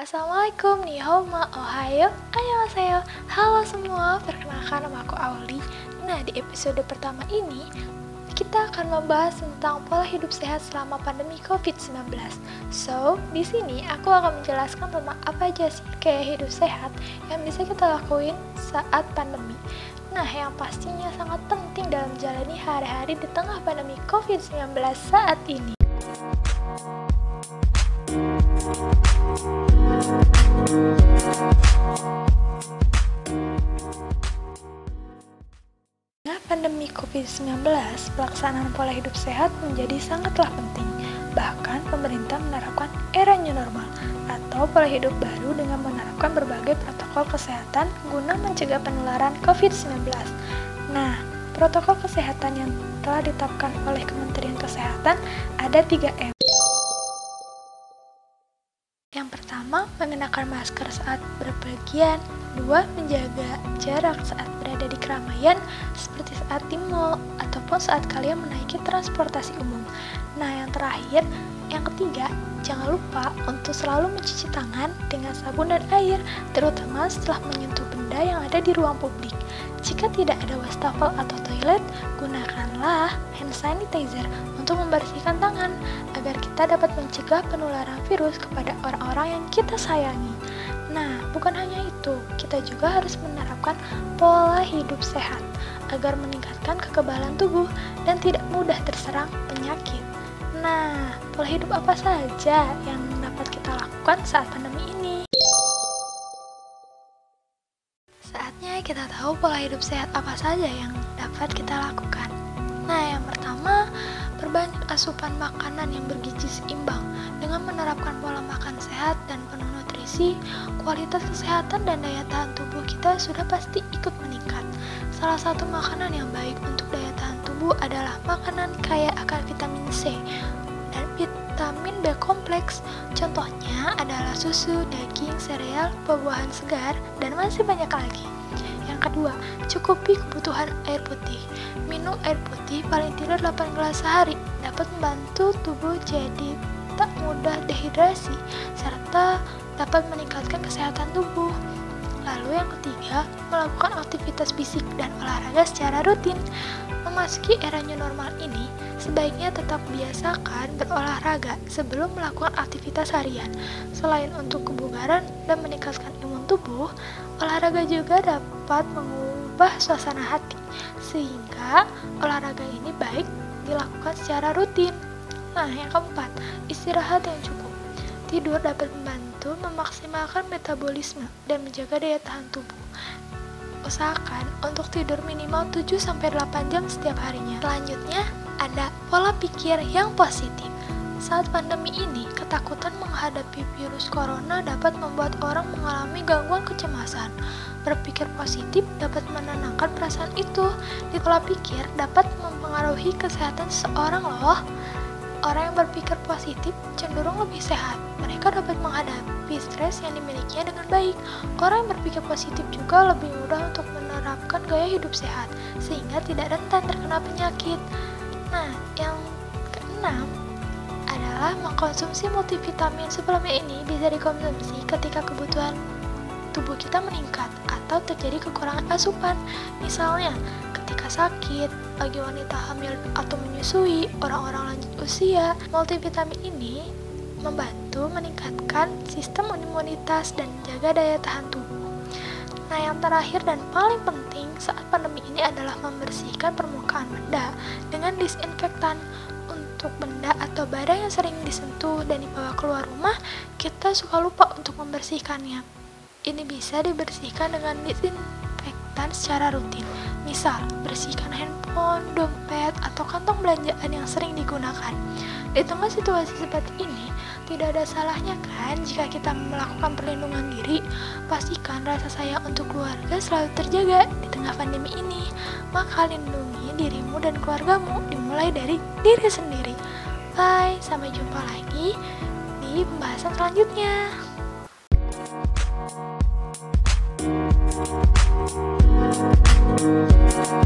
Assalamualaikum, Nihoma, Ohayo, Annyeonghaseyo Halo semua, perkenalkan nama aku Auli Nah, di episode pertama ini kita akan membahas tentang pola hidup sehat selama pandemi COVID-19. So, di sini aku akan menjelaskan tentang apa aja sih gaya hidup sehat yang bisa kita lakuin saat pandemi. Nah, yang pastinya sangat penting dalam menjalani hari-hari di tengah pandemi COVID-19 saat ini. COVID-19, pelaksanaan pola hidup sehat menjadi sangatlah penting. Bahkan, pemerintah menerapkan era new normal atau pola hidup baru dengan menerapkan berbagai protokol kesehatan guna mencegah penularan COVID-19. Nah, protokol kesehatan yang telah ditetapkan oleh Kementerian Kesehatan ada 3M. Pertama, mengenakan masker saat berpergian. Dua, menjaga jarak saat berada di keramaian, seperti saat di mall ataupun saat kalian menaiki transportasi umum. Nah, yang terakhir, yang ketiga, jangan lupa untuk selalu mencuci tangan dengan sabun dan air, terutama setelah menyentuh benda yang ada di ruang publik. Jika tidak ada wastafel atau toilet, gunakanlah hand sanitizer untuk membersihkan tangan kita dapat mencegah penularan virus kepada orang-orang yang kita sayangi. Nah, bukan hanya itu, kita juga harus menerapkan pola hidup sehat agar meningkatkan kekebalan tubuh dan tidak mudah terserang penyakit. Nah, pola hidup apa saja yang dapat kita lakukan saat pandemi ini? Saatnya kita tahu pola hidup sehat apa saja yang dapat kita lakukan. Nah, yang pertama, asupan makanan yang bergizi seimbang. Dengan menerapkan pola makan sehat dan penuh nutrisi, kualitas kesehatan dan daya tahan tubuh kita sudah pasti ikut meningkat. Salah satu makanan yang baik untuk daya tahan tubuh adalah makanan kaya akan vitamin C dan vitamin B kompleks. Contohnya adalah susu, daging, sereal, buah-buahan segar, dan masih banyak lagi. Kedua, cukupi kebutuhan air putih. Minum air putih paling tidak 8 gelas sehari dapat membantu tubuh jadi tak mudah dehidrasi serta dapat meningkatkan kesehatan tubuh. Lalu yang ketiga, melakukan aktivitas fisik dan olahraga secara rutin. Memasuki era new normal ini, sebaiknya tetap biasakan berolahraga sebelum melakukan aktivitas harian. Selain untuk kebugaran dan meningkatkan tubuh, olahraga juga dapat mengubah suasana hati, sehingga olahraga ini baik dilakukan secara rutin. Nah, yang keempat, istirahat yang cukup. Tidur dapat membantu memaksimalkan metabolisme dan menjaga daya tahan tubuh. Usahakan untuk tidur minimal 7-8 jam setiap harinya. Selanjutnya, ada pola pikir yang positif. Saat pandemi ini, ketakutan menghadapi virus corona dapat membuat orang mengalami gangguan kecemasan. Berpikir positif dapat menenangkan perasaan itu. Di pola pikir dapat mempengaruhi kesehatan seseorang loh. Orang yang berpikir positif cenderung lebih sehat. Mereka dapat menghadapi stres yang dimilikinya dengan baik. Orang yang berpikir positif juga lebih mudah untuk menerapkan gaya hidup sehat, sehingga tidak rentan terkena penyakit. Nah, yang adalah mengkonsumsi multivitamin. Suplemen ini bisa dikonsumsi ketika kebutuhan tubuh kita meningkat atau terjadi kekurangan asupan. Misalnya, ketika sakit, bagi wanita hamil atau menyusui, orang-orang lanjut usia, multivitamin ini membantu meningkatkan sistem imunitas dan menjaga daya tahan tubuh. Nah, yang terakhir dan paling penting saat pandemi ini adalah membersihkan permukaan benda dengan disinfektan. Untuk benda atau barang yang sering disentuh dan dibawa keluar rumah, kita suka lupa untuk membersihkannya. Ini bisa dibersihkan dengan disinfektan secara rutin. Misal, bersihkan handphone, dompet, atau kantong belanjaan yang sering digunakan. Di tengah situasi seperti ini, tidak ada salahnya kan jika kita melakukan perlindungan diri. Pastikan rasa sayang untuk keluarga selalu terjaga di tengah pandemi ini. Maka lindungi dirimu dan keluargamu dimulai dari diri sendiri. Bye, sampai jumpa lagi di pembahasan selanjutnya. 嗯。